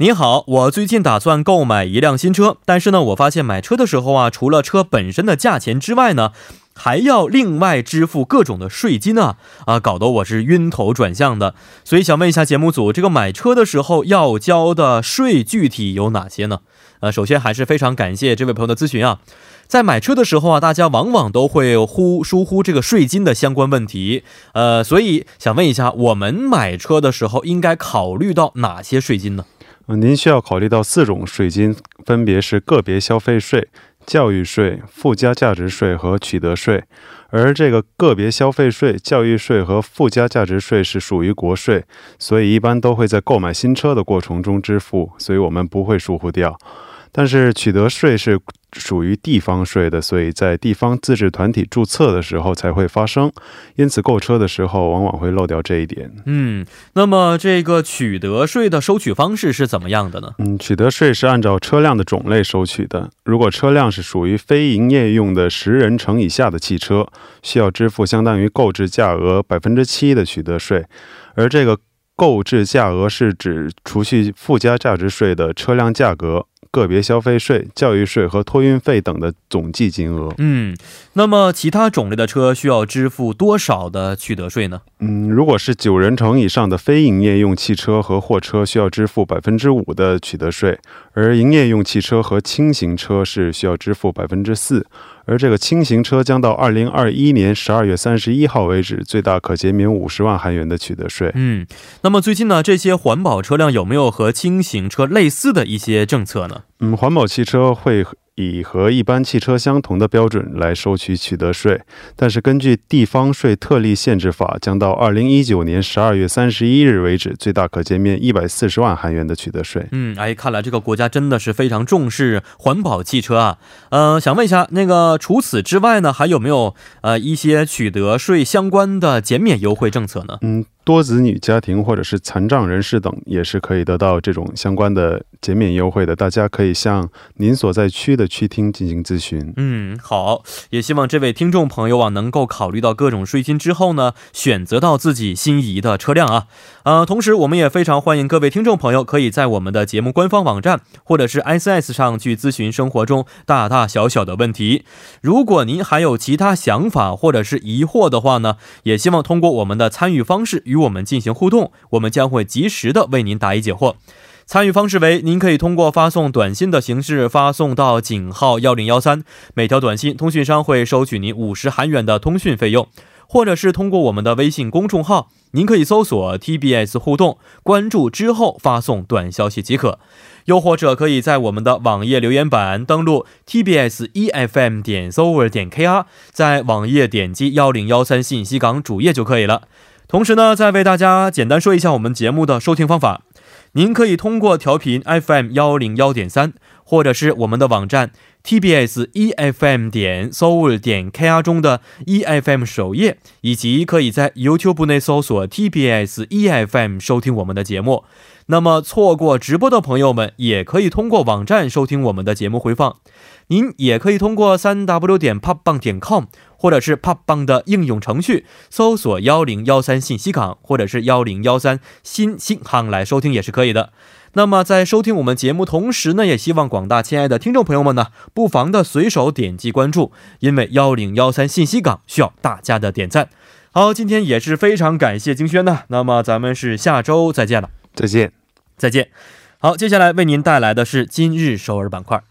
你好，我最近打算购买一辆新车，但是呢，我发现买车的时候啊，除了车本身的价钱之外呢，还要另外支付各种的税金啊，啊，搞得我是晕头转向的。所以想问一下节目组，这个买车的时候要交的税具体有哪些呢？呃，首先还是非常感谢这位朋友的咨询啊。在买车的时候啊，大家往往都会忽疏忽这个税金的相关问题，呃，所以想问一下，我们买车的时候应该考虑到哪些税金呢？嗯，您需要考虑到四种税金，分别是个别消费税、教育税、附加价值税和取得税。而这个个别消费税、教育税和附加价值税是属于国税，所以一般都会在购买新车的过程中支付，所以我们不会疏忽掉。但是取得税是属于地方税的，所以在地方自治团体注册的时候才会发生，因此购车的时候往往会漏掉这一点。嗯，那么这个取得税的收取方式是怎么样的呢？嗯，取得税是按照车辆的种类收取的。如果车辆是属于非营业用的十人乘以下的汽车，需要支付相当于购置价额百分之七的取得税，而这个购置价额是指除去附加价值税的车辆价格。个别消费税、教育税和托运费等的总计金额。嗯，那么其他种类的车需要支付多少的取得税呢？嗯，如果是九人乘以上的非营业用汽车和货车，需要支付百分之五的取得税，而营业用汽车和轻型车是需要支付百分之四。而这个轻型车将到二零二一年十二月三十一号为止，最大可减免五十万韩元的取得税。嗯，那么最近呢，这些环保车辆有没有和轻型车类似的一些政策呢？嗯，环保汽车会以和一般汽车相同的标准来收取取得税，但是根据地方税特例限制法，将到二零一九年十二月三十一日为止，最大可减免一百四十万韩元的取得税。嗯，哎，看来这个国家真的是非常重视环保汽车啊。呃，想问一下，那个除此之外呢，还有没有呃一些取得税相关的减免优惠政策呢？嗯，多子女家庭或者是残障人士等也是可以得到这种相关的减免优惠的。大家可以向您所在区的区厅进行咨询。嗯，好，也希望这位听众朋友啊，能够考虑到各种税金之后呢，选择到自己心仪的车辆啊。呃，同时我们也非常欢迎各位听众朋友可以在我们的节目官方网站或者是 S S 上去咨询生活中大大小小的问题。如果您还有其他想法或者是疑惑的话呢，也希望通过我们的参与方式与我们进行互动，我们将会及时的为您答疑解惑。参与方式为：您可以通过发送短信的形式发送到井号幺零幺三，每条短信通讯商会收取您五十韩元的通讯费用；或者是通过我们的微信公众号，您可以搜索 TBS 互动，关注之后发送短消息即可；又或者可以在我们的网页留言板登录 TBS EFM 点 s o v e r 点 KR，在网页点击幺零幺三信息港主页就可以了。同时呢，再为大家简单说一下我们节目的收听方法。您可以通过调频 FM 幺零幺点三，或者是我们的网站 TBS EFM 点 soul 点 KR 中的 EFM 首页，以及可以在 YouTube 内搜索 TBS EFM 收听我们的节目。那么错过直播的朋友们，也可以通过网站收听我们的节目回放。您也可以通过三 W 点 popbang 点 com，或者是 popbang 的应用程序搜索幺零幺三信息港，或者是幺零幺三新新航来收听也是可以的。那么在收听我们节目同时呢，也希望广大亲爱的听众朋友们呢，不妨的随手点击关注，因为幺零幺三信息港需要大家的点赞。好，今天也是非常感谢金轩呢，那么咱们是下周再见了，再见。再见。好，接下来为您带来的是今日首尔板块。